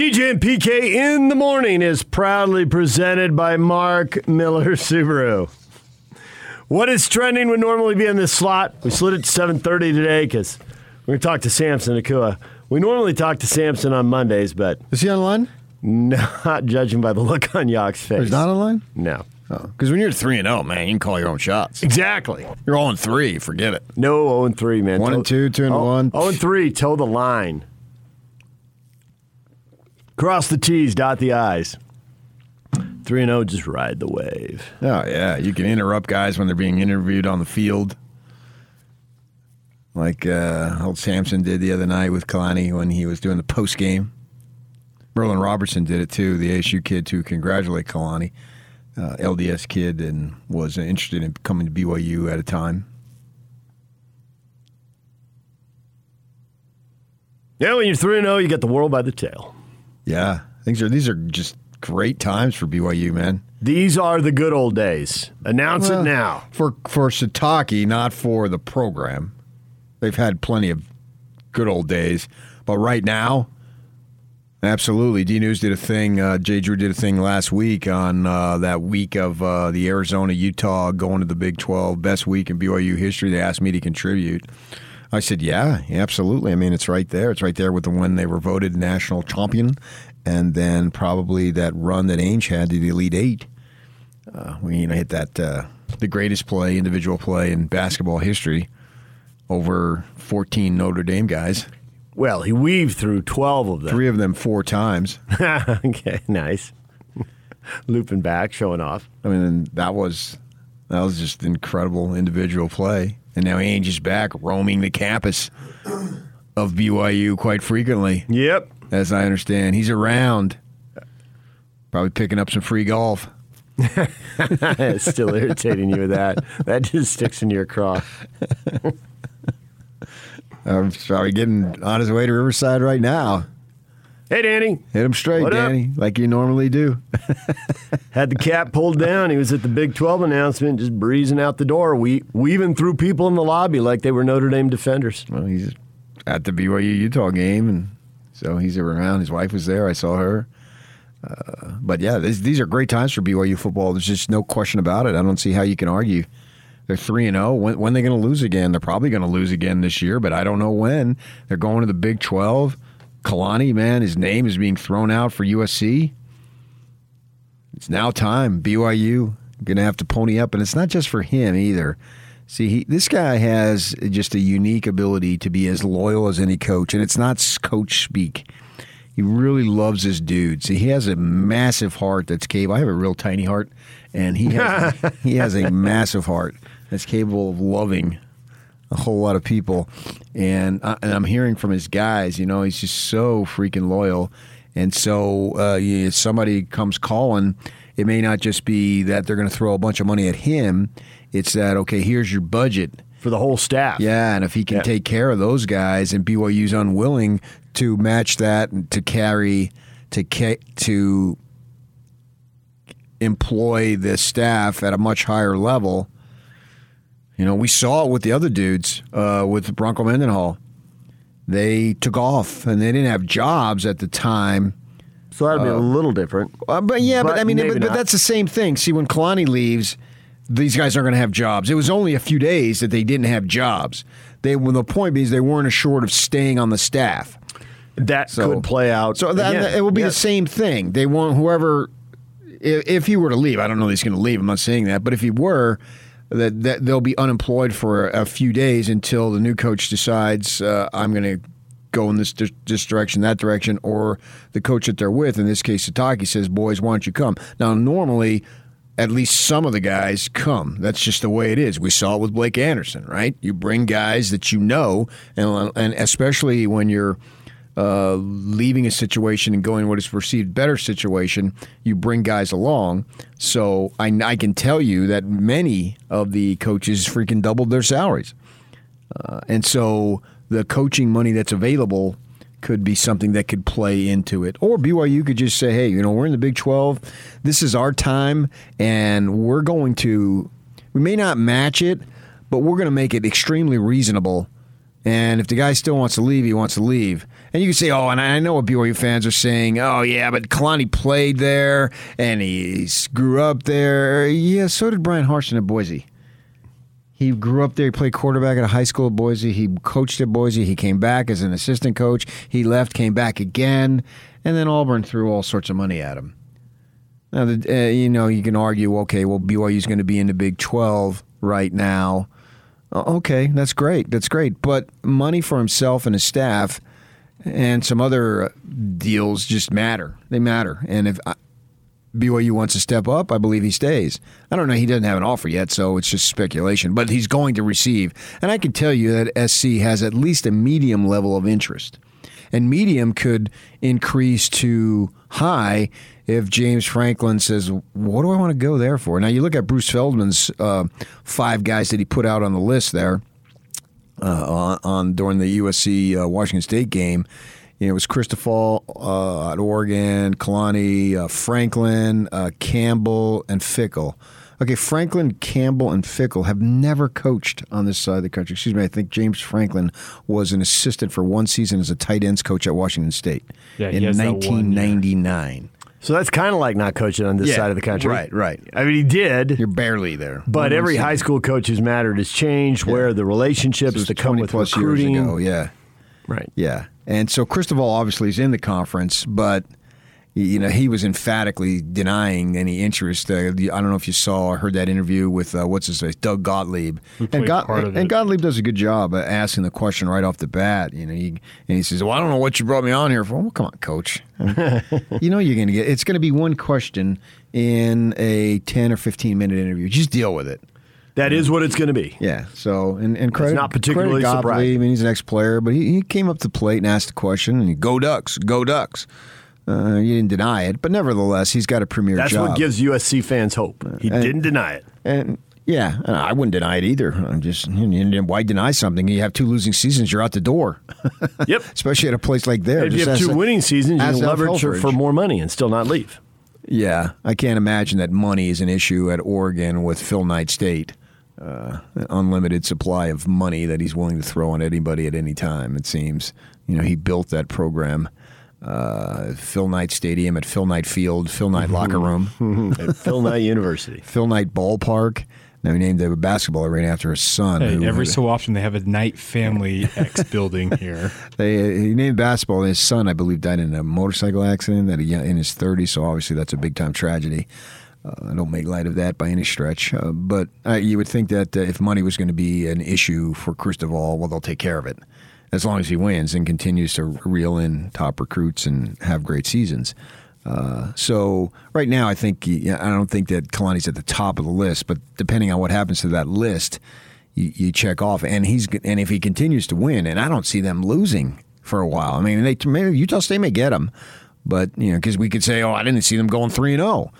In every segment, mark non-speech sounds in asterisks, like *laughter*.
DJ and PK in the morning is proudly presented by Mark Miller Subaru. What is trending would normally be in this slot. We slid it to 7:30 today because we're going to talk to Samson Nacua. We normally talk to Samson on Mondays, but Is he online? not judging by the look on Yock's oh, face. He's not online? No. Oh. Because when you're three and zero, man, you can call your own shots. Exactly. You're all in three. Forget it. No 0 and 3, man. One and two, two and oh, one. 0 and 3, toe the line. Cross the T's, dot the I's. 3 and 0, just ride the wave. Oh yeah, you can interrupt guys when they're being interviewed on the field, like uh, old Samson did the other night with Kalani when he was doing the post game. Merlin Robertson did it too, the ASU kid to congratulate Kalani, uh, LDS kid, and was interested in coming to BYU at a time. Yeah, when you're 3 and 0, you get the world by the tail. Yeah, things are these are just great times for BYU, man. These are the good old days. Announce Well, it now. For for Sitake, not for the program. They've had plenty of good old days, but right now, absolutely. D News did a thing. Uh, Jay Drew did a thing last week on uh, that week of uh, the Arizona Utah going to the Big Twelve, best week in BYU history. They asked me to contribute. I said, yeah, absolutely. I mean, it's right there. It's right there with the one they were voted national champion, and then probably that run that Ainge had to the Elite Eight. Uh, we you know hit that uh, the greatest play, individual play in basketball history over 14 Notre Dame guys. Well, he weaved through 12 of them. Three of them four times. *laughs* okay, nice. Looping back, showing off. I mean, that was that was just incredible individual play. And now Ainge is back roaming the campus of BYU quite frequently, Yep. as I understand. He's around, probably picking up some free golf. *laughs* it's still irritating you with that. That just sticks in your craw. *laughs* I'm probably getting on his way to Riverside right now. Hey, Danny. Hit him straight, What up? Danny, like you normally do. *laughs* Had the cap pulled down. He was at the Big 12 announcement, just breezing out the door, we- weaving through people in the lobby like they were Notre Dame defenders. Well, he's at the BYU Utah game, and so he's around. His wife was there. I saw her. Uh, but yeah, this, these are great times for BYU football. There's just no question about it. I don't see how you can argue. They're three and zero. When when they going to lose again? They're probably going to lose again this year, but I don't know when. They're going to the Big Twelve. Kalani, man, his name is being thrown out for USC. It's now time. BYU going to have to pony up, and it's not just for him either. See, he, this guy has just a unique ability to be as loyal as any coach, and it's not coach speak. He really loves his dudes. He has a massive heart that's capable. I have a real tiny heart, and he has, he has a *laughs* massive heart that's capable of loving a whole lot of people. And, I, and I'm hearing from his guys, you know, he's just so freaking loyal. And so uh, if somebody comes calling, it may not just be that they're going to throw a bunch of money at him. It's that, okay, here's your budget. For the whole staff. Yeah, and if he can Yeah. take care of those guys, and BYU's unwilling to match that and to carry to ca- to employ the staff at a much higher level, you know, we saw it with the other dudes uh, with Bronco Mendenhall. They took off, and they didn't have jobs at the time. So that'd be a little different. Uh, but yeah, but, But I mean, but, but that's the same thing. See, when Kalani leaves, these guys aren't going to have jobs. It was only a few days that they didn't have jobs. They, well, the point is, they weren't assured of staying on the staff. That So- could play out. So that, again. it will be Yeah. the same thing. They want whoever, if, if he were to leave, I don't know that he's going to leave. I'm not saying that, but if he were, that, that they'll be unemployed for a few days until the new coach decides uh, I'm going to go in this this direction, that direction, or the coach that they're with, in this case, Sitake says, "Boys, why don't you come?" Now, normally. At least some of the guys come. That's just the way it is. We saw it with Blake Anderson, right? You bring guys that you know, and and especially when you're uh, leaving a situation and going what is perceived better situation, you bring guys along. So I, I can tell you that many of the coaches freaking doubled their salaries, uh, and so the coaching money that's available could be something that could play into it. Or BYU could just say, hey, you know, we're in the Big 12. This is our time, and we're going to, we may not match it, but we're going to make it extremely reasonable And if the guy still wants to leave, he wants to leave. And you can say, oh, and I know what BYU fans are saying. Oh, yeah, but Kalani played there and he grew up there. Yeah, so did Bryan Harsin at Boise. He grew up there. He played quarterback at a high school at Boise. He coached at Boise. He came back as an assistant coach. He left, came back again, and then Auburn threw all sorts of money at him. Now, uh, you know, you can argue, okay, well, BYU's going to be in the Big 12 right now. Oh, okay, that's great. That's great. But money for himself and his staff and some other uh, deals just matter. They matter. And if uh, BYU wants to step up, I believe he stays. I don't know. He doesn't have an offer yet, so it's just speculation. But he's going to receive. And I can tell you that SC has at least a medium level of interest. And medium could increase to high if James Franklin says, "What do I want to go there for?" Now you look at Bruce Feldman's uh, five guys that he put out on the list there uh, on, on, during the USC uh, Washington State game. You know, it was Cristobal uh, at Oregon, Kalani, uh, Franklin, uh, Campbell, and Fickell. Okay, Franklin, Campbell, and Fickell have never coached on this side of the country. Excuse me. I think James Franklin was an assistant for one season as a tight ends coach at Washington State yeah, in 1999. So that's kind of like not coaching on this yeah, side of the country. Right, right. I mean, he did. You're barely there. But every high school coach who's mattered has changed, yeah. where the relationships so that come with plus recruiting. Years ago, yeah. Right. Yeah. And so Cristobal obviously is in the conference, but – you know, he was emphatically denying any interest. Uh, I don't know if you saw or heard that interview with uh, what's his name, Doug Gottlieb, and, God, and Gottlieb does a good job of asking the question right off the bat. You know, he, and he says, "Well, I don't know what you brought me on here for." Well, come on, coach. *laughs* you know, you're going to get. It's going to be one question in a ten or fifteen minute interview. Just deal with it. That is what it's going to be. Yeah. So, and, and credit, not particularly credit surprising. I mean, he's an ex player, but he, he came up to the plate and asked the question, and he, go Ducks, go Ducks. Uh, you didn't deny it, but nevertheless, he's got a premier That's job. what gives USC fans hope. He and, didn't deny it. And yeah, I wouldn't deny it either. I'm just why deny something? You have two losing seasons, you're out the door. *laughs* yep. Especially at a place like there. If you have two winning seasons, you can leverage for more money and still not leave. Yeah, I can't imagine that money is an issue at Oregon with Phil Knight State. Uh, unlimited supply of money that he's willing to throw on anybody at any time. It seems. You know, he built that program uh, Phil Knight Stadium at Phil Knight Field, Phil Knight Locker Room, *laughs* at Phil Knight *laughs* University, Phil Knight Ballpark. Now he named the basketball arena after his son. Hey, every so often they have a Knight Family *laughs* X building here. They he named basketball. His son, I believe, died in a motorcycle accident at a, in his 30s. So obviously that's a big time tragedy. Uh, I don't make light of that by any stretch, uh, but uh, you would think that uh, if money was going to be an issue for Cristobal, well, they'll take care of it as long as he wins and continues to reel in top recruits and have great seasons. Uh, so right now, I think I don't think that Kalani's at the top of the list, but depending on what happens to that list, you, you, check off. And he's and if he continues to win, and I don't see them losing for a while. I mean, they maybe Utah State may get him, but you know, because we could say, oh, I didn't see them going three and zero,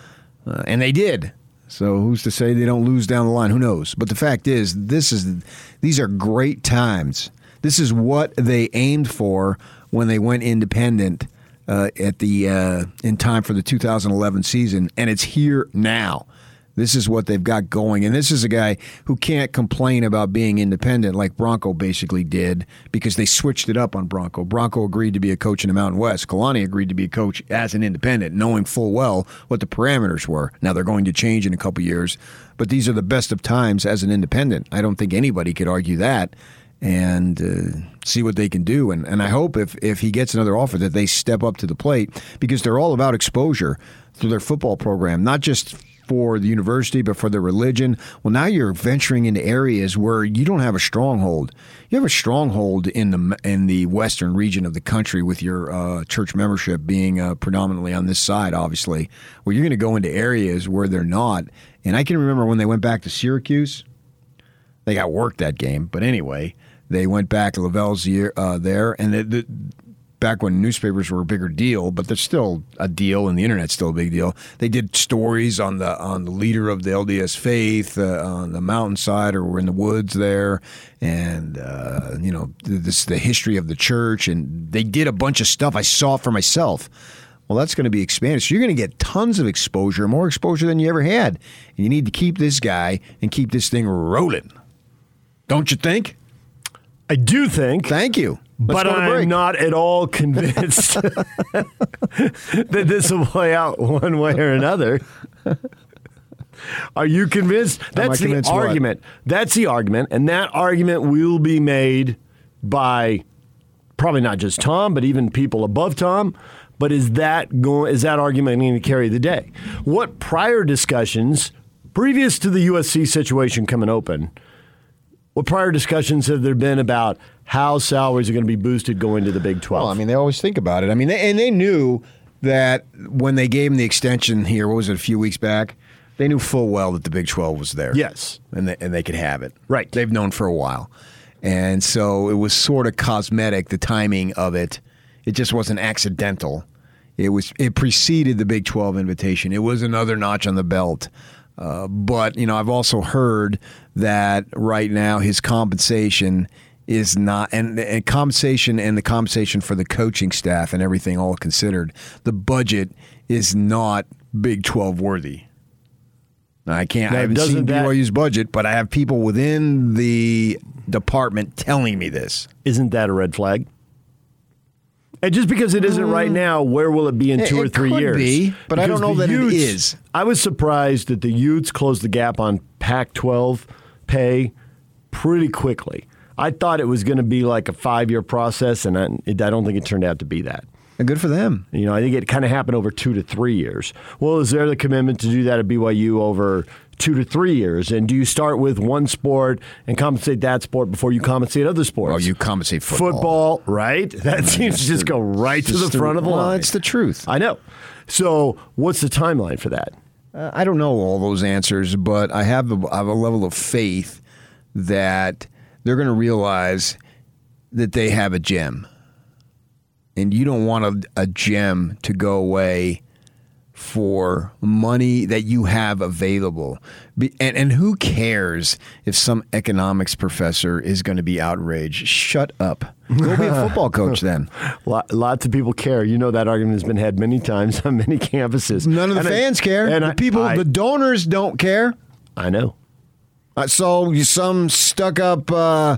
oh. uh, and they did. So who's to say they don't lose down the line? Who knows? But the fact is, this is these are great times this is what they aimed for when they went independent uh, at the uh, in time for the 2011 season, and it's here now. This is what they've got going. And this is a guy who can't complain about being independent like Bronco basically did because they switched it up on Bronco. Bronco agreed to be a coach in the Mountain West. Kalani agreed to be a coach as an independent, knowing full well what the parameters were. Now they're going to change in a couple years, but these are the best of times as an independent. I don't think anybody could argue that and uh, see what they can do. And, and I hope if, if he gets another offer that they step up to the plate because they're all about exposure through their football program, not just for the university, but for the religion. Well, now you're venturing into areas where you don't have a stronghold. You have a stronghold in the in the western region of the country with your uh, church membership being uh, predominantly on this side, obviously. Where you're going to go into areas where they're not. And I can remember when they went back to Syracuse, they got worked that game. But anyway, they went back to LaVell's year uh, there, and back when newspapers were a bigger deal, but they're still a deal, and the internet's still a big deal. They did stories on the on the leader of the LDS faith uh, on the mountainside or in the woods there, and uh, you know this the history of the church, and they did a bunch of stuff. I saw for myself. Well, that's going to be expanded. So you're going to get tons of exposure, more exposure than you ever had. And you need to keep this guy and keep this thing rolling. Don't you think? I do think. Thank you. Let's but go to break. I'm not at all convinced *laughs* that this will play out one way or another. Are you convinced? That's the convinced what? argument. That's the argument, and that argument will be made by probably not just Tom, but even people above Tom. But is that going? Is that argument going to carry the day? What prior discussions, previous to the USC situation coming open, what prior discussions have there been about how salaries are going to be boosted going to the Big 12? Well, I mean, they always think about it. I mean, they, and they knew that when they gave him the extension here, what was it, a few weeks back? They knew full well that the Big 12 was there. Yes. And they, and they could have it. Right. They've known for a while. And so it was sort of cosmetic, the timing of it. It just wasn't accidental. It was it preceded the Big 12 invitation. It was another notch on the belt. Uh, but, you know, I've also heard that right now his compensation is not and, and compensation and the compensation for the coaching staff and everything all considered, the budget is not Big 12 worthy. I can't. Now, I haven't seen that- BYU's budget, but I have people within the department telling me this. Isn't that a red flag? And just because it isn't right mm. now, where will it be in It- two or three could years? be, but I don't know that it Utes- is. I was surprised that the Utes closed the gap on Pac-12 pay pretty quickly. I thought it was going to be like a five-year process, and I, it, I don't think it turned out to be that. And good for them. You know, I think it kind of happened over two to three years. Well, is there the commitment to do that at BYU over two to three years? And do you start with one sport and compensate that sport before you compensate other sports? Oh, you compensate football. football, right? That seems to just go right to the front of the well, line. It's the truth. I know. So, what's the timeline for that? Uh, I don't know all those answers, but I have, a, I have a level of faith that they're going to realize that they have a gem. And you don't want a, a gem to go away for money that you have available. And, and who cares if some economics professor is going to be outraged? Shut up. Go be a *laughs* football coach then. Lots of people care. You know that argument has been had many times on many campuses. None of the And I- fans care. And the I- people, I, the donors don't care. I know. Uh, so you- some stuck up uh,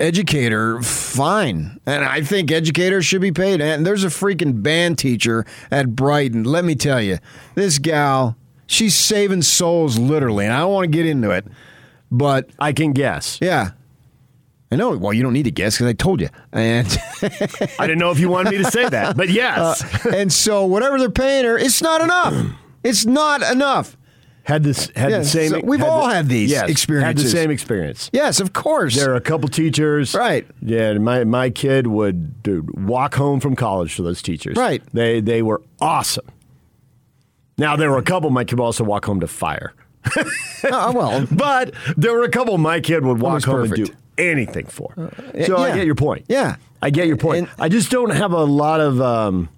educator, fine. And I think educators should be paid. And there's a freaking band teacher at Brighton. Let me tell you, this gal, she's saving souls literally. And I don't want to get into it, but I can guess. yeah. I know. Well, you don't need to guess because I told you. And I didn't know if you wanted me to say that, but *laughs* uh, yes. and so whatever they're paying her, it's not enough. It's not enough. Had this had Yeah, the same. so we've all the- had these yes, Had the experiences. same experience. Yes, of course. There are a couple teachers, Right. Yeah, my my kid would dude, walk home from college for those teachers. Right. They they were awesome. Now there were a couple my kid would also walk home to fire, *laughs* Oh, well, *laughs* but there were a couple my kid would walk home and do anything for. so I get your point. Yeah. I get your point. And- I just don't have a lot of. Um,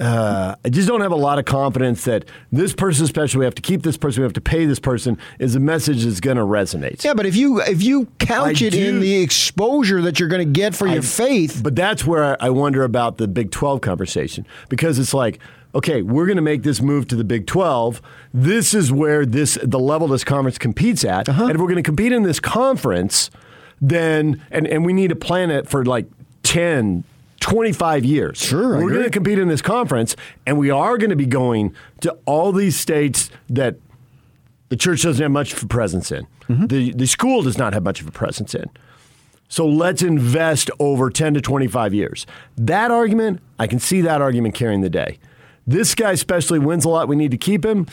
uh, I just don't have a lot of confidence that this person, especially, we have to keep this person, we have to pay this person, is a message that's going to resonate. Yeah, but if you if you couch I it in the exposure that you're going to get for your faith, But that's where I wonder about the Big 12 conversation because it's like, okay, we're going to make this move to the Big 12. This is where this the level this conference competes at. Uh-huh. And if we're going to compete in this conference, then and and we need to plan it for like 10 25 years. Sure, I We're going to compete in this conference and we are going to be going to all these states that the church doesn't have much of a presence in. Mm-hmm. The the school does not have much of a presence in. So let's invest over 10 to 25 years. That argument, I can see that argument carrying the day. This guy especially wins a lot. We need to keep him.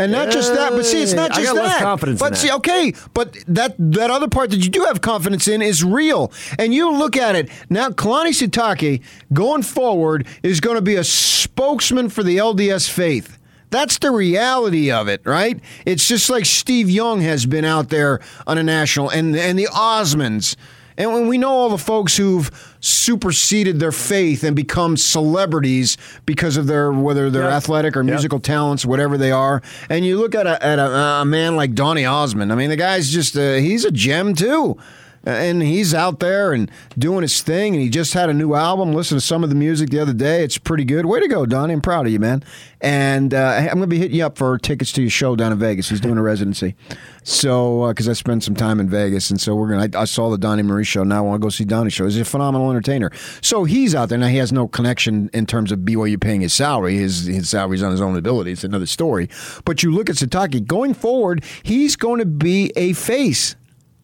And not just that, but see, it's not I just got that. less confidence in but that. see, okay, but that that other part that you do have confidence in is real, and you look at it now. Kalani Sitake going forward is going to be a spokesman for the LDS faith. That's the reality of it, right? It's just like Steve Young has been out there on a national, and and the Osmonds. And when we know all the folks who've superseded their faith and become celebrities because of their whether they're Yep. athletic or Yep. musical talents, whatever they are, and you look at a, at a, a man like Donny Osmond. I mean, the guy's just a, he's a gem too. And he's out there and doing his thing. And he just had a new album. Listen to some of the music the other day; it's pretty good. Way to go, Donny! I'm proud of you, man. And uh, I'm going to be hitting you up for tickets to your show down in Vegas. He's doing a residency, so because uh, I spent some time in Vegas, and so we're gonna. I, I saw the Donny Marie show. Now I want to go see Donny show. He's a phenomenal entertainer. So he's out there now. He has no connection in terms of BYU paying his salary. His his salary's on his own ability. It's another story. But you look at Sitake going forward. He's going to be a face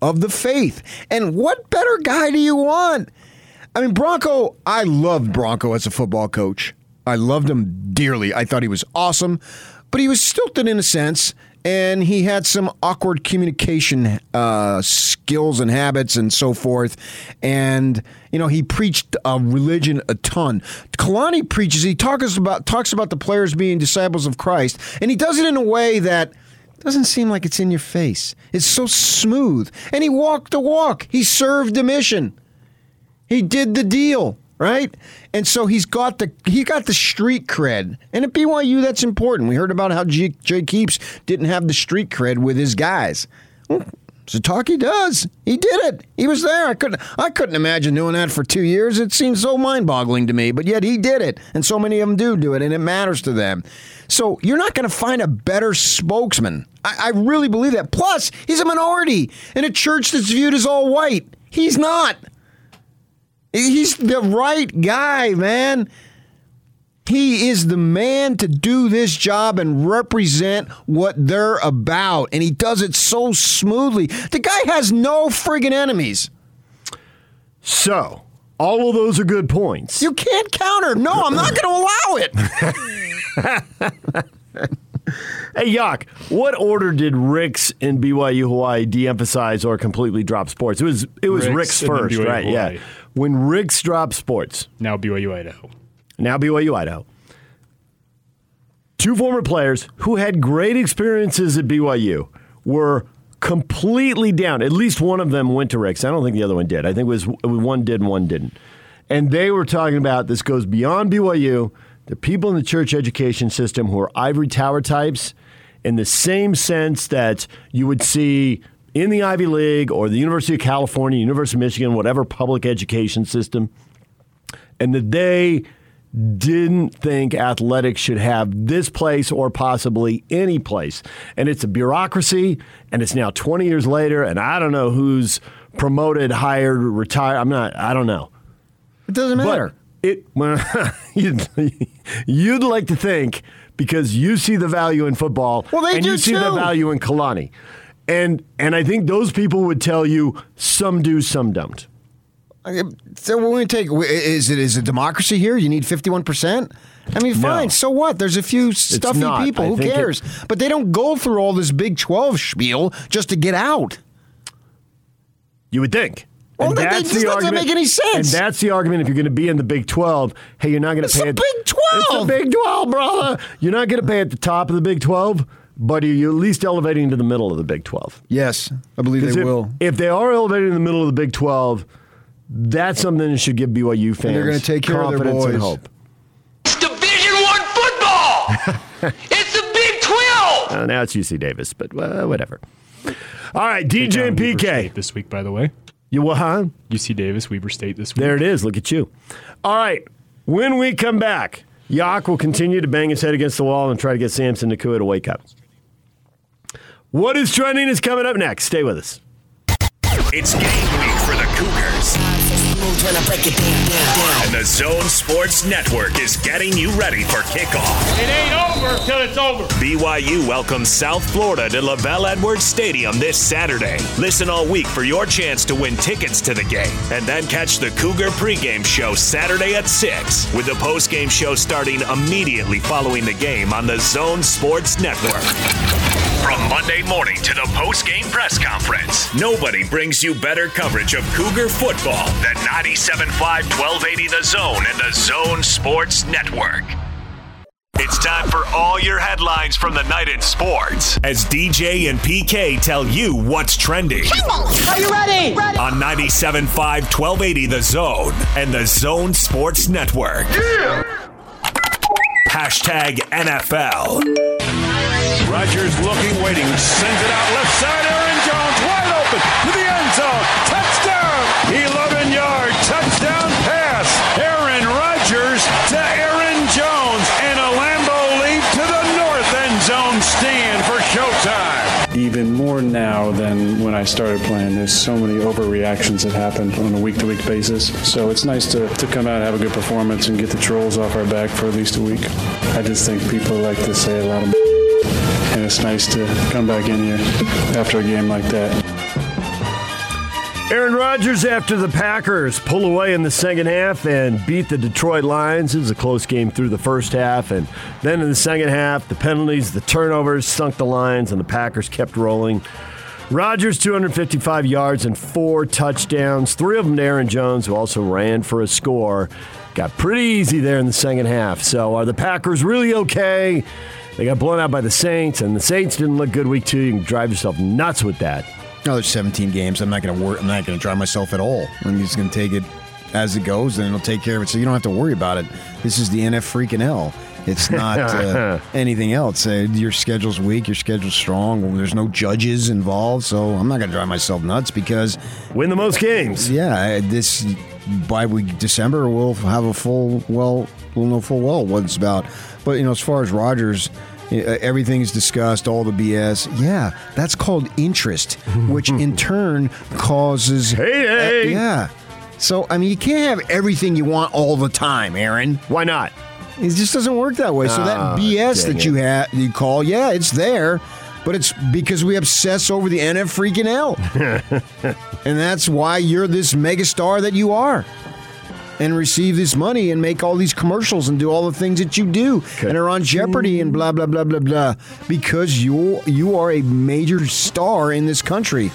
of the faith. And what better guy do you want? I mean, Bronco, I loved Bronco as a football coach. I loved him dearly. I thought he was awesome, but he was stilted in a sense, and he had some awkward communication uh, skills and habits and so forth. And you know, he preached a religion a ton. Kalani preaches. He talks about talks about the players being disciples of Christ, and he does it in a way that doesn't seem like it's in your face. It's so smooth. And he walked the walk. He served the mission. He did the deal, right? And so he's got the he got the street cred. And at BYU, that's important. We heard about how Jake Heaps didn't have the street cred with his guys. Sitake does. He did it. He was there. I couldn't I couldn't imagine doing that for two years. It seems so mind-boggling to me. But yet he did it. And so many of them do do it, and it matters to them. So you're not going to find a better spokesman. I, I really believe that. Plus, he's a minority in a church that's viewed as all white. He's not. He's the right guy, man. He is the man to do this job and represent what they're about. And he does it so smoothly. The guy has no friggin' enemies. So, all of those are good points. You can't counter. No, I'm not going to allow it. *laughs* *laughs* hey, Yak, what order did Ricks in BYU Hawaii de-emphasize or completely drop sports? It was it was Ricks, Ricks first, right? Hawaii. Yeah. When Ricks dropped sports. Now BYU Idaho now BYU Idaho. Two former players who had great experiences at BYU were completely down. At least one of them went to Ricks. I don't think the other one did. I think it was one did and one didn't. And they were talking about this goes beyond BYU. The people in the church education system who are ivory tower types, in the same sense that you would see in the Ivy League or the University of California, University of Michigan, whatever public education system, and that they didn't think athletics should have this place or possibly any place. And it's a bureaucracy, and it's now 20 years later, and I don't know who's promoted, hired, retired. I'm not, I don't know. It doesn't matter. But it, well, *laughs* you'd, you'd like to think because you see the value in football well, and you see too. the value in Kalani. And, and I think those people would tell you some do, some don't. So we're going to take is it is it democracy here? You need fifty one percent. I mean, fine. No. So what? There's a few stuffy people. I Who cares? It, but they don't go through all this Big Twelve spiel just to get out. You would think. Well, and that, that's the doesn't make any sense. And that's the argument. If you're going to be in the Big Twelve, hey, you're not going to pay. It's Big Twelve. It's a Big Twelve, brother. You're not going to pay at the top of the Big Twelve but are you at least elevating to the middle of the Big 12? Yes, I believe they if, will. If they are elevating in the middle of the Big 12, that's something that should give BYU fans and they're going to take care confidence of their boys. and hope. It's Division One football. *laughs* it's the Big Twelve. Uh, now it's UC Davis, but uh, whatever. All right, DJ and PK this week, by the way. You what? Huh? UC Davis, Weber State this week. There it is. Look at you. All right, when we come back, Yak will continue to bang his head against the wall and try to get Samson Nacua to wake up. What is trending is coming up next. Stay with us. It's game week for the Cougars. And the Zone Sports Network is getting you ready for kickoff. It ain't over till it's over. BYU welcomes South Florida to LaVell Edwards Stadium this Saturday. Listen all week for your chance to win tickets to the game. And then catch the Cougar pregame show Saturday at 6, with the postgame show starting immediately following the game on the Zone Sports Network. From Monday morning to the post-game press conference, nobody brings you better coverage of Cougar football than 97.5 1280 The Zone and the Zone Sports Network. It's time for all your headlines from the night in sports as DJ and PK tell you what's trending. Are you ready? ready? On 97.5 1280 The Zone and the Zone Sports Network. Yeah. Hashtag NFL. Rodgers looking, waiting, sends it out left side. Aaron Jones wide open. open to the end zone. Touchdown! 11 yard touchdown pass. Aaron Rodgers to Aaron Jones. And a Lambo leap to the north end zone stand for showtime. even more now than when I started playing. There's so many overreactions that happen on a week to week basis. So it's nice to, to come out and have a good performance and get the trolls off our back for at least a week. I just think people like to say a lot of and it's nice to come back in here after a game like that. Aaron Rodgers after the Packers pull away in the second half and beat the Detroit Lions. It was a close game through the first half, and then in the second half, the penalties, the turnovers sunk the Lions, and the Packers kept rolling. Rodgers, 255 yards and four touchdowns, three of them to Aaron Jones, who also ran for a score. Got pretty easy there in the second half. So are the Packers really okay? They got blown out by the Saints, and the Saints didn't look good week two. You can drive yourself nuts with that. No, there's 17 games. I'm not going to worry. I'm not going to drive myself at all. I'm just going to take it as it goes, and it'll take care of it. So you don't have to worry about it. This is the NF freaking L. It's *laughs* not uh, anything else. Uh, your schedule's weak. Your schedule's strong. There's no judges involved, so I'm not going to drive myself nuts because Win the most games. yeah, this by week December we'll have a full well, we'll know full well what it's about. But you know, as far as Rodgers. Everything's discussed, all the BS. Yeah, that's called interest, *laughs* which in turn causes Heyday. Uh, yeah. So I mean, you can't have everything you want all the time, Aaron. Why not? It just doesn't work that way. So that Ah, BS that you have, you call, yeah, it's there, but it's because we obsess over the NF freaking L, *laughs* and that's why you're this megastar that you are, and receive this money and make all these commercials and do all the things that you do and are on Jeopardy and blah blah blah blah blah because you you are a major star in this country.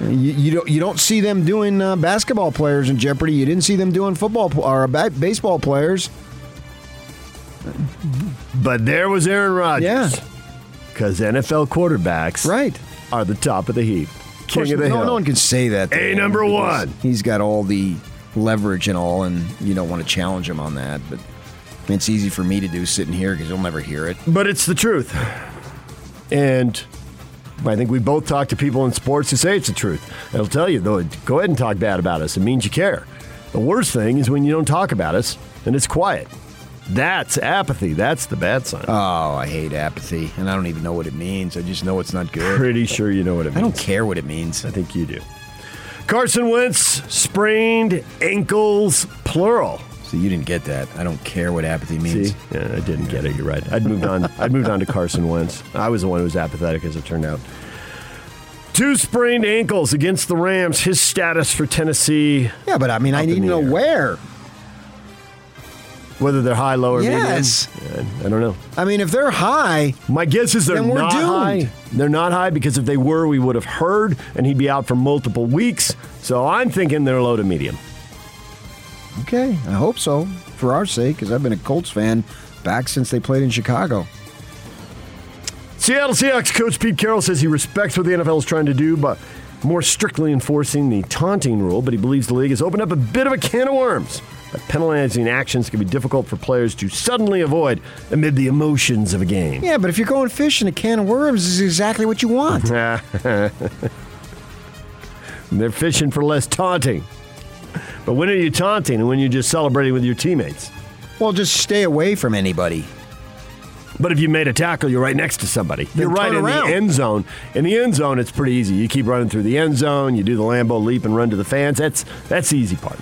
You, you don't you don't see them doing uh, basketball players in Jeopardy. You didn't see them doing football or baseball players. But there was Aaron Rodgers. Yeah. Because NFL quarterbacks Right. are the top of the heap. King course, of the no, hill. no one can say that. A number one. He's got all the leverage and all, and you don't want to challenge him on that. But it's easy for me to do sitting here because you'll never hear it. But it's the truth. And I think we both talk to people in sports who say it's the truth. They'll tell you, though, go ahead and talk bad about us. It means you care. The worst thing is when you don't talk about us and it's quiet. That's apathy. That's the bad sign. Oh, I hate apathy, and I don't even know what it means. I just know it's not good. Pretty sure you know what it means. I don't care what it means. I think you do. Carson Wentz sprained ankles, plural. So you didn't get that. I don't care what apathy means. See, yeah, I didn't get it. You're right. I'd moved on. *laughs* I'd moved on to Carson Wentz. I was the one who was apathetic, as it turned out. Two sprained ankles against the Rams. His status for Tennessee, Yeah, but I mean, I need to know where. Whether they're high, low, or Yes. medium. I I don't know. I mean, if they're high, My guess is they're Then we're not doomed. high. They're not high because if they were, we would have heard, and he'd be out for multiple weeks. So I'm thinking they're low to medium. okay, I hope so for our sake, because I've been a Colts fan back since they played in Chicago. Seattle Seahawks coach Pete Carroll says he respects what the NFL is trying to do, but more strictly enforcing the taunting rule. But he believes the league has opened up a bit of a can of worms. That penalizing actions can be difficult for players to suddenly avoid amid the emotions of a game. Yeah, but if you're going fishing, a can of worms is exactly what you want. *laughs* They're fishing for less taunting. But when are you taunting and when you're just celebrating with your teammates? well, just stay away from anybody. But if you made a tackle, you're right next to somebody. You're right in around. the end zone. In the end zone, it's pretty easy. You keep running through the end zone. You do the Lambo leap and run to the fans. That's that's the easy part.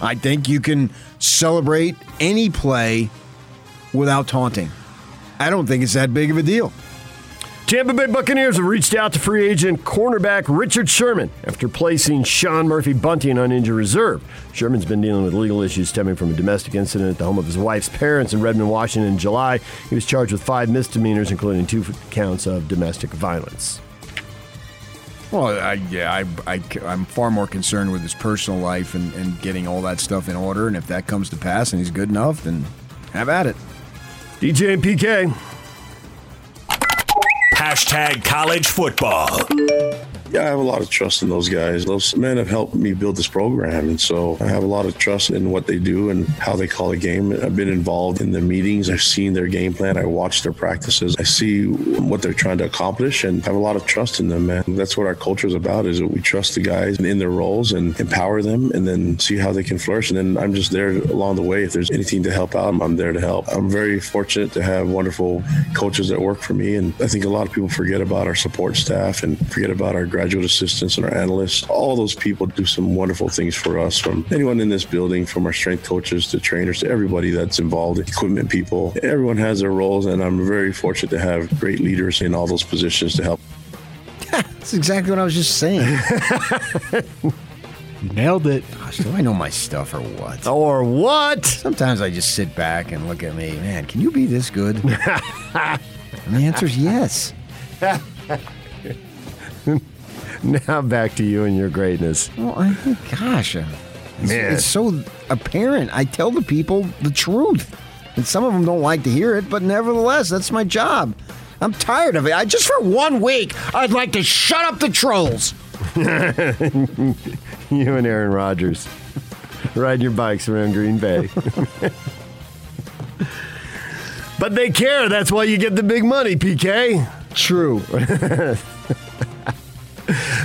I think you can celebrate any play without taunting. I don't think it's that big of a deal. Tampa Bay Buccaneers have reached out to free agent cornerback Richard Sherman after placing Sean Murphy Bunting on injured reserve. Sherman's been dealing with legal issues stemming from a domestic incident at the home of his wife's parents in Redmond, Washington in July. He was charged with five misdemeanors, including two counts of domestic violence. Well, I, yeah, I, I, I'm far more concerned with his personal life and, and getting all that stuff in order. And if that comes to pass and he's good enough, then have at it. DJ and PK. Hashtag college football. Yeah, I have a lot of trust in those guys. Those men have helped me build this program. And so I have a lot of trust in what they do and how they call a game. I've been involved in the meetings. I've seen their game plan. I watch their practices. I see what they're trying to accomplish and have a lot of trust in them, man. That's what our culture is about is that we trust the guys in their roles and empower them and then see how they can flourish. And then I'm just there along the way. If there's anything to help out, I'm there to help. I'm very fortunate to have wonderful coaches that work for me. And I think a lot of people forget about our support staff and forget about our graduate assistants and our analysts. All those people do some wonderful things for us from anyone in this building, from our strength coaches to trainers to everybody that's involved, equipment people. Everyone has their roles. And I'm very fortunate to have great leaders in all those positions to help. *laughs* That's exactly what I was just saying. *laughs* Nailed it. Gosh, do I know my stuff or what? Oh, or what? Sometimes I just sit back and look at me. Man, can you be this good? *laughs* and the answer is yes. *laughs* Now back to you and your greatness. Well, I think, gosh, uh, it's, Man. it's so apparent. I tell the people the truth. And some of them don't like to hear it, but nevertheless, that's my job. I'm tired of it. I just for one week, I'd like to shut up the trolls. *laughs* You and Aaron Rodgers riding your bikes around Green Bay. *laughs* but they care. That's why you get the big money, PK. True.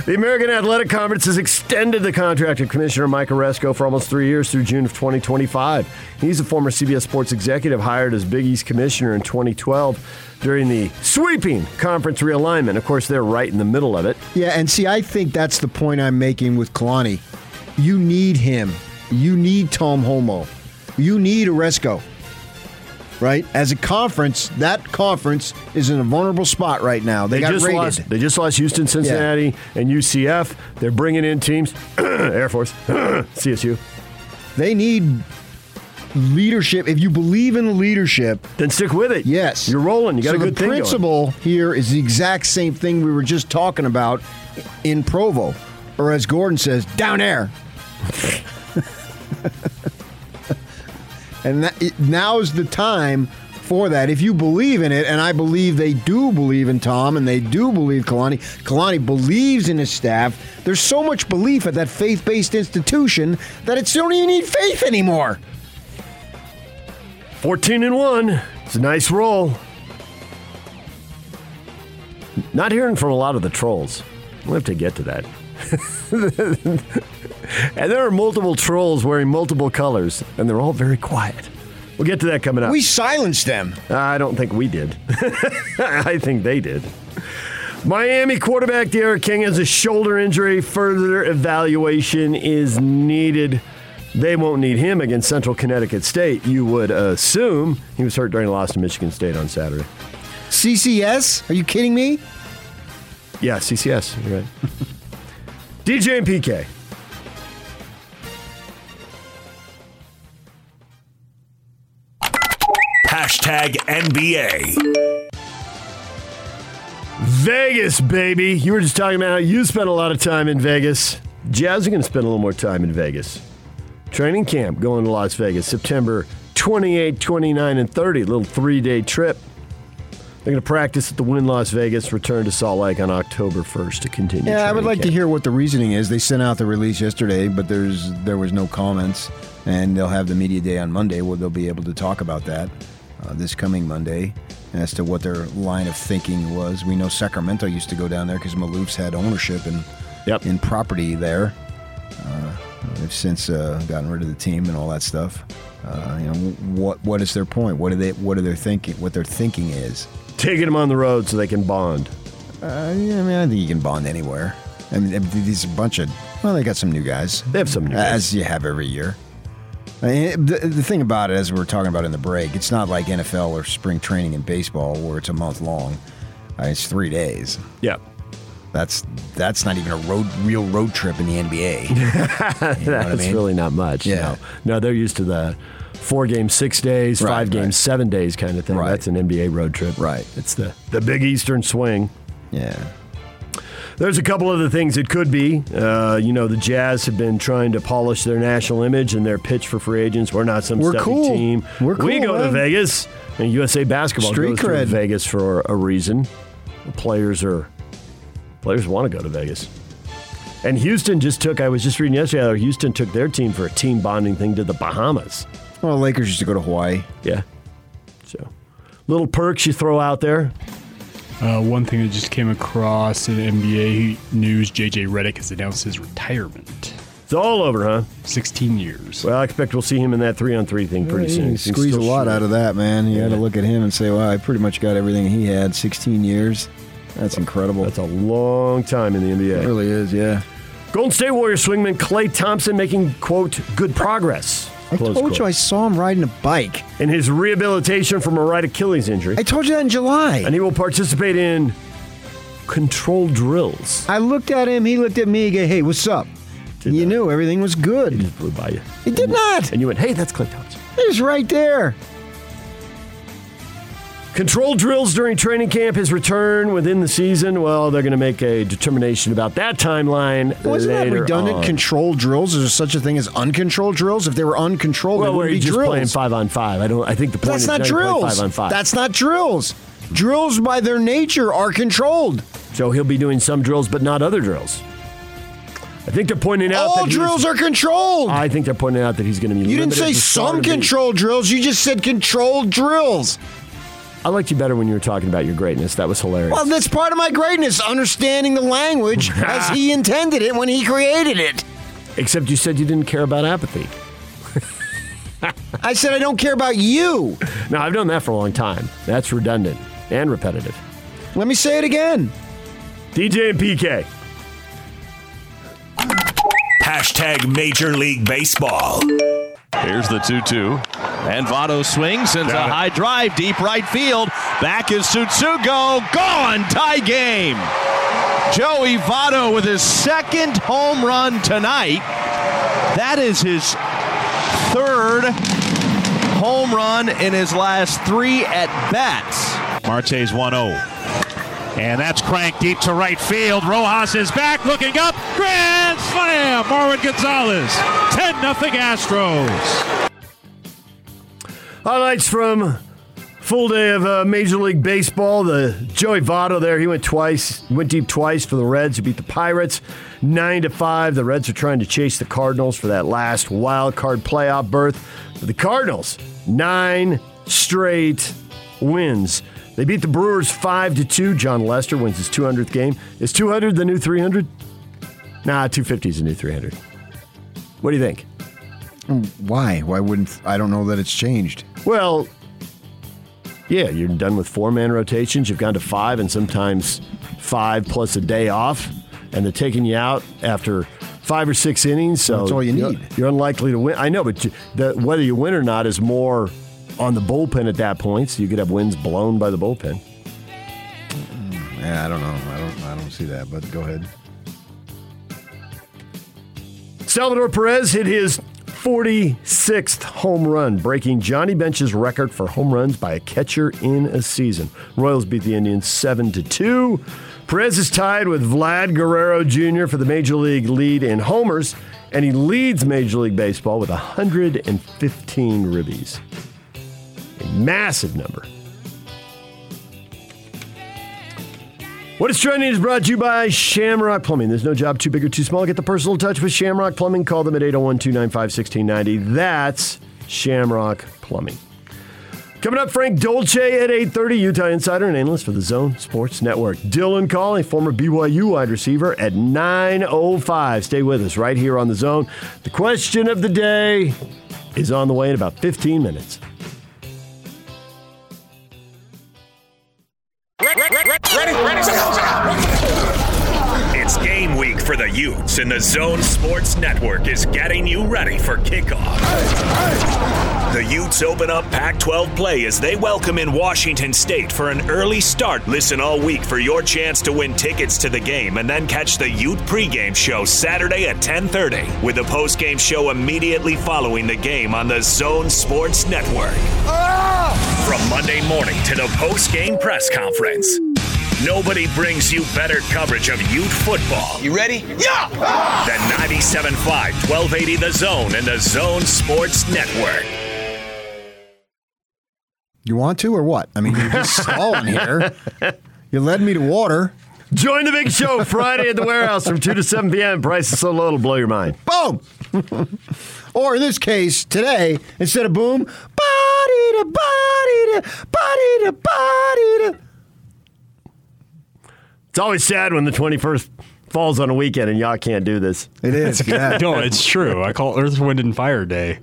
The American Athletic Conference has extended the contract of Commissioner Mike Aresco for almost three years through June of 2025. He's a former CBS Sports executive hired as Big East Commissioner in 2012 during the sweeping conference realignment. Of course, they're right in the middle of it. Yeah, and see, I think that's the point I'm making with Kalani. You need him. You need Tom Holmoe. You need Aresco. Right? As a conference, that conference is in a vulnerable spot right now. They, got just raided. lost. They just lost Houston, Cincinnati, and UCF. They're bringing in teams. *clears throat* Air Force, *clears throat* CSU. They need leadership. If you believe in leadership, Then stick with it. yes, you're rolling. You got so a good the thing going. principle here is the exact same thing we were just talking about in Provo, or as Gordon says, down there. *laughs* and that, now's the time for that. If you believe in it, and I believe they do believe in Tom, and they do believe Kalani. Kalani believes in his staff. There's so much belief at that faith-based institution that it's don't even need faith anymore. 14 and 1. It's a nice roll. Not hearing from a lot of the trolls. We'll have to get to that. *laughs* and there are multiple trolls wearing multiple colors, and they're all very quiet. We'll get to that coming up. We silenced them. I don't think we did. *laughs* I think they did. Miami quarterback D'Eriq King has a shoulder injury. Further evaluation is needed. They won't need him against Central Connecticut State. You would assume he was hurt during a loss to Michigan State on Saturday. CCS? Are you kidding me? Yeah, CCS. You're right. *laughs* DJ and PK. Hashtag NBA. Vegas, baby. You were just talking about how you spent a lot of time in Vegas. Jazz are going to spend a little more time in Vegas. Training camp going to Las Vegas September 28, 29, and 30. A little three day trip. They're going to practice at the Wynn Las Vegas, return to Salt Lake on October 1st to continue. Yeah, I would like to hear what the reasoning is. They sent out the release yesterday, but there's there was no comments, and they'll have the media day on Monday where they'll be able to talk about that uh, this coming Monday as to what their line of thinking was. We know Sacramento used to go down there because Maloof's had ownership and Yep. in property there. Uh, they've since uh, gotten rid of the team and all that stuff. Uh, you know what what is their point? What are they what are they thinking? What their thinking is? Taking them on the road so they can bond. Uh, yeah, I mean, I think you can bond anywhere. I mean, these a bunch of well, they got some new guys, They have some new guys. as you have every year. I mean, the, the thing about it, as we were talking about in the break, it's not like NFL or spring training in baseball where it's a month long. Uh, it's three days. Yeah. That's that's not even a road real road trip in the NBA. *laughs* You know what I That's mean? really not much. Yeah. No. no, they're used to the four games, six days, Right, five games, right. seven days kind of thing. Right. That's an NBA road trip. Right. It's the, the big Eastern swing. yeah. There's a couple other things it could be. Uh, you know, the Jazz have been trying to polish their national image and their pitch for free agents. We're not some We're stuffy cool. team. We're We cool, go to. Vegas, and USA Basketball Street goes to. Vegas for a reason. Players are players want to go to Vegas. And Houston just took, I was just reading yesterday, Houston took their team for a team bonding thing to the Bahamas. Well, Lakers used to go to Hawaii. Yeah. So, little perks you throw out there. Uh, one thing that just came across in NBA news: JJ Redick has announced his retirement. It's all over, huh? 16 years. Well, I expect we'll see him in that three on three thing pretty Yeah, soon. You He can squeeze a lot shoot. out of that, man. You got to look at him and say, "Wow, I pretty much got everything he had." 16 years. That's incredible. That's a long time in the NBA. it really is, yeah. Golden State Warriors swingman Klay Thompson making, quote, good progress. I told you. I saw him riding a bike. in his rehabilitation from a right Achilles injury. I told you that in July. and he will participate in controlled drills. I looked at him. He looked at me. He go, "Hey, what's up?" Did you not. knew everything was good. He just blew by you. He did not. And you went, hey, that's Klay Thompson. He was right there. Controlled drills during training camp, his return within the season. Well, they're going to make a determination about that timeline. Wasn't that redundant? on. Controlled drills? Is there such a thing as uncontrolled drills? If they were uncontrolled, well, they you're be just drills. playing five on five. I don't. I think the point That's is not now you're playing drills. Five on five. That's not drills. Drills, by their nature, are controlled. so he'll be doing some drills, but not other drills. I think they're pointing out All drills are controlled. I think they're pointing out that he's going to be. you didn't say at the start some controlled drills. You just said controlled drills. I liked you better when you were talking about your greatness. That was hilarious. Well, that's part of my greatness, understanding the language as he *laughs* intended it when he created it. Except you said you didn't care about apathy. I said I don't care about you. Now I've done that for a long time. That's redundant and repetitive. Let me say it again. DJ and PK. Hashtag Major League Baseball. Here's the 2 2. And Votto swings, sends a high drive, deep right field. Back is Tsutsugo. Gone. Tie game. Joey Votto with his second home run tonight. That is his third home run in his last three at bats. Marte's 1 0. And that's cranked deep to right field. Rojas is back, looking up. Grand slam! Marwin Gonzalez. 10 0 Astros. Highlights from full day of uh, Major League Baseball. The Joey Votto there, he went twice, went deep twice for the Reds who beat the Pirates nine to five. The Reds are trying to chase the Cardinals for that last wild card playoff berth. But the Cardinals nine straight wins. They beat the Brewers five to two. Jon Lester wins his 200th game. Is 200 the new 300? Nah, 250 is the new 300. What do you think? Why? Why wouldn't I don't know that it's changed. Well, yeah, you're done with four man rotations. You've gone to five, and sometimes five plus a day off, and they're taking you out after five or six innings. So That's all you you're- need. You're, unlikely to win. I know, but the, whether you win or not is more on the bullpen at that point. So you could have wins blown by the bullpen. Yeah, I don't know. I don't. I don't see that. But go ahead. Salvador Perez hit his 46th home run, breaking Johnny Bench's record for home runs by a catcher in a season. Royals beat the Indians 7 to 2. Perez is tied with Vlad Guerrero Jr. for the Major League lead in homers, and he leads Major League Baseball with 115 ribbies. Massive number. What is trending is brought to you by Shamrock Plumbing. There's no job too big or too small. Get the personal touch with Shamrock Plumbing. Call them at 801 295 1690. That's Shamrock Plumbing. Coming up, Frank Dolce at 8.30, Utah insider and analyst for the Zone Sports Network. Dylan Collie, former BYU wide receiver, at 9.05. Stay with us right here on The Zone. The question of the day is on the way in about 15 minutes. For the and the Zone Sports Network is getting you ready for kickoff. The Utes open up Pac 12 play as they welcome in Washington State for an early start. Listen all week for your chance to win tickets to the game and then catch the Ute pregame show Saturday at 10:30 with the postgame show immediately following the game on the Zone Sports Network. Ah! From Monday morning to the postgame press conference. Nobody brings you better coverage of Ute football. You ready? Yeah! The 97.5, 1280 The Zone and the Zone Sports Network. You want to or what? I mean, you're just *laughs* stalling here. You led me to water. Join the big show Friday at the warehouse from 2 to 7 p.m. Price is so low it'll blow your mind. Boom. or in this case, today, instead of boom, body to body to body to body to. It's always sad when the 21st falls on a weekend and y'all can't do this. It is. *laughs* yeah. no, it's true. I call it Earth, Wind, and Fire Day.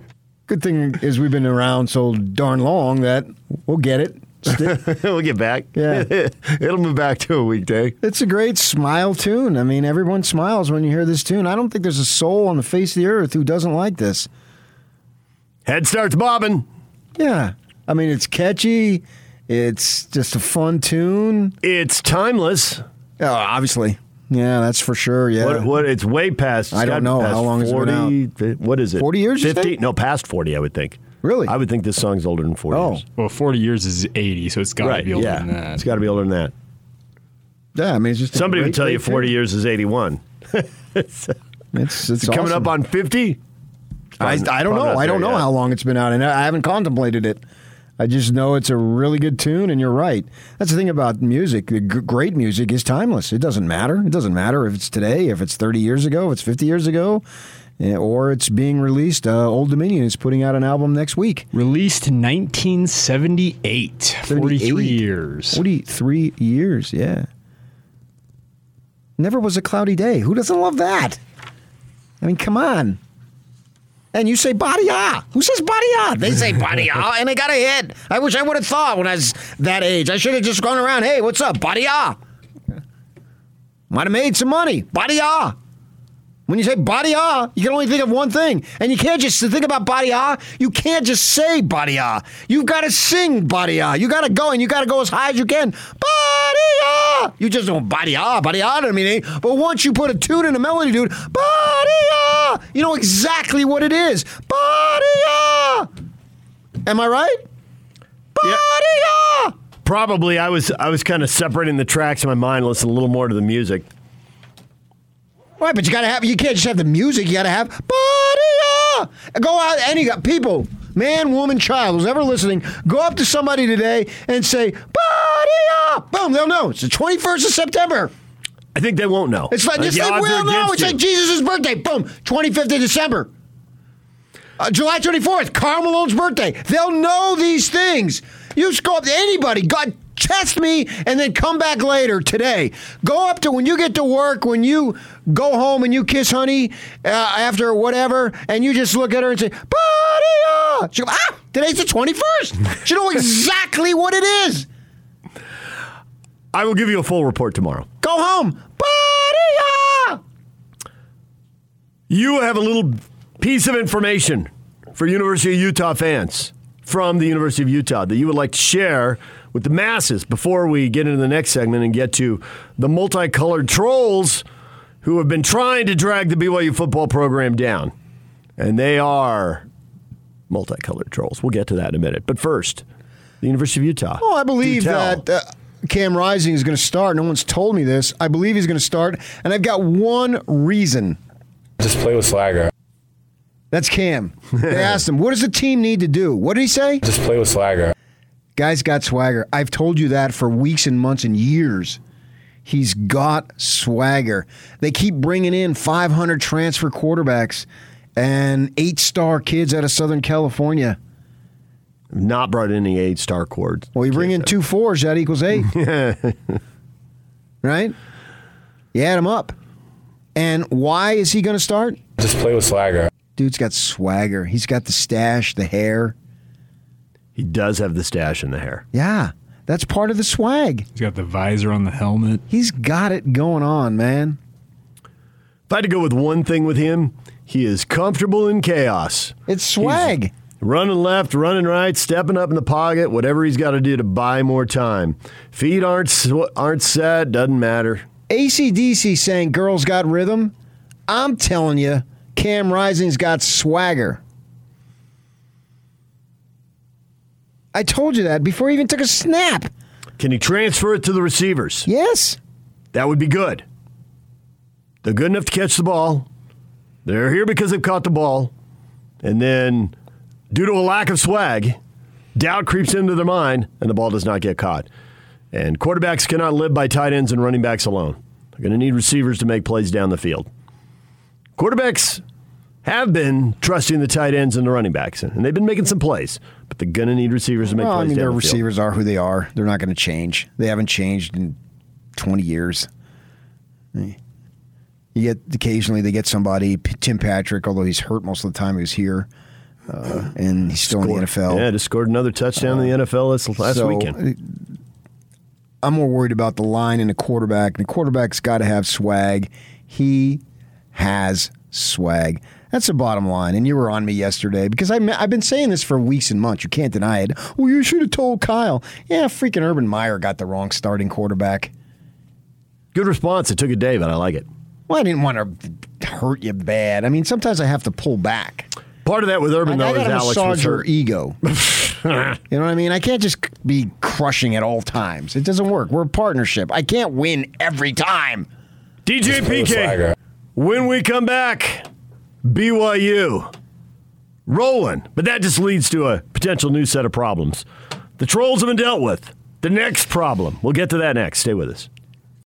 Good thing is we've been around so darn long that we'll get it. *laughs* we'll get back. Yeah. *laughs* It'll move back to a weekday. It's a great smile tune. I mean, everyone smiles when you hear this tune. I don't think there's a soul on the face of the earth who doesn't like this. Head starts bobbing. Yeah. I mean, it's catchy. It's just a fun tune. It's timeless. Oh, obviously. Yeah, that's for sure. Yeah. What, what it's way past. I don't know. How long has it been 40, What is it? 40 years, 50? No, past 40, I would think. Really? I would think this song's older than 40 Oh. years. Well, 40 years is 80, so it's got to Right, be older yeah. than that. It's got to be older than that. Yeah, I mean, it's just Somebody great, would tell you 40 tune. years is 81. *laughs* It's it's coming awesome. up on 50? I, I don't know. I don't know yet. how long it's been out, and I haven't contemplated it. I just know it's a really good tune, and you're right. That's the thing about music. G- great music is timeless. It doesn't matter. It doesn't matter if it's today, if it's 30 years ago, if it's 50 years ago, eh, or it's being released. Uh, Old Dominion is putting out an album next week. Released in 1978. 43 years. 43 years, yeah. Never was a cloudy day. Who doesn't love that? I mean, come on. And you say body ah. Who says body ah? They say body *laughs* ah, and they got a hit. I wish I would have thought when I was that age. I should have just gone around, hey, what's up? Body ah. Might have made some money. Body ah. When you say body ah, you can only think of one thing. And you can't just think about body ah. You can't just say body ah. You've got to sing body ah. You got to go and you got to go as high as you can. Body ah. You just don't body ah, body ah. I mean, but once you put a tune and a melody dude, ah, you know exactly what it is. Body ah. Am I right? Body ah. Probably. I was I was kind of separating the tracks in my mind, listening a little more to the music. Right, but you gotta have. You can't just have the music. You gotta have body. Go out. Any people, man, woman, child, who's ever listening, go up to somebody today and say body. Boom, they'll know. It's the twenty first of September. I think they won't know. It's like I yes, think they the odds are will know. It's you. like Jesus' birthday. Boom, twenty fifth of December. Uh, July 24th, Karl Malone's birthday. They'll know these things. You just go up to anybody, God, test me, and then come back later today. Go up to when you get to work, when you go home and you kiss honey uh, after whatever, and you just look at her and say, Buddy, she go, ah, today's the 21st. She know exactly what it is. I will give you a full report tomorrow. Go home. Buddy, You have a little piece of information for University of Utah fans from the University of Utah that you would like to share with the masses before we get into the next segment and get to the multicolored trolls who have been trying to drag the BYU football program down. And they are multicolored trolls. We'll get to that in a minute. But first, the University of Utah. Oh, I believe that uh, Cam Rising is going to start. No one's told me this. I believe he's going to start, and I've got one reason. Just play with swagger. That's Cam. They *laughs* asked him, "What does the team need to do?" What did he say? Just play with swagger. Guy's got swagger. I've told you that for weeks and months and years. He's got swagger. They keep bringing in 500 transfer quarterbacks and eight-star kids out of Southern California. Not brought in any eight star chords. Well, you bring in two fours, that equals eight. *laughs* right? You add them up. And why is he going to start? Just play with swagger. Dude's got swagger. He's got the stash, the hair. He does have the stash and the hair. Yeah, that's part of the swag. He's got the visor on the helmet. He's got it going on, man. If I had to go with one thing with him, he is comfortable in chaos. It's swag. Running left, running right, stepping up in the pocket, whatever he's got to do to buy more time. Feet aren't sw- aren't set, doesn't matter. ACDC saying girls got rhythm. I'm telling you, Cam Rising's got swagger. I told you that before he even took a snap. Can he transfer it to the receivers? Yes. That would be good. They're good enough to catch the ball. They're here because they've caught the ball. And then, due to a lack of swag, doubt creeps into their mind and the ball does not get caught. And quarterbacks cannot live by tight ends and running backs alone. They're going to need receivers to make plays down the field. Quarterbacks have been trusting the tight ends and the running backs, and they've been making some plays, but they're going to need receivers to make Well, I mean, their the field. receivers are who they are. They're not going to change. They haven't changed in 20 years. You get occasionally they get somebody, Tim Patrick, although he's hurt most of the time he was here, uh, and he's still in the NFL. Yeah, just scored another touchdown in the NFL this last So, weekend. I'm more worried about the line and the quarterback. The quarterback's got to have swag. He has swag. That's the bottom line. And you were on me yesterday because I, I've been saying this for weeks and months. You can't deny it. Well, you should have told Kyle. Yeah, freaking Urban Meyer got the wrong starting quarterback. Good response. It took a day, but I like it. Well, I didn't want to hurt you bad. I mean, sometimes I have to pull back. Part of that with Urban, I, I though, is gotta Alex was massage your ego. *laughs* you know what I mean? I can't just be crushing at all times. It doesn't work. We're a partnership. I can't win every time. DJ PK. When we come back, BYU rolling, but that just leads to a potential new set of problems. The trolls have been dealt with. The next problem. We'll get to that next. Stay with us.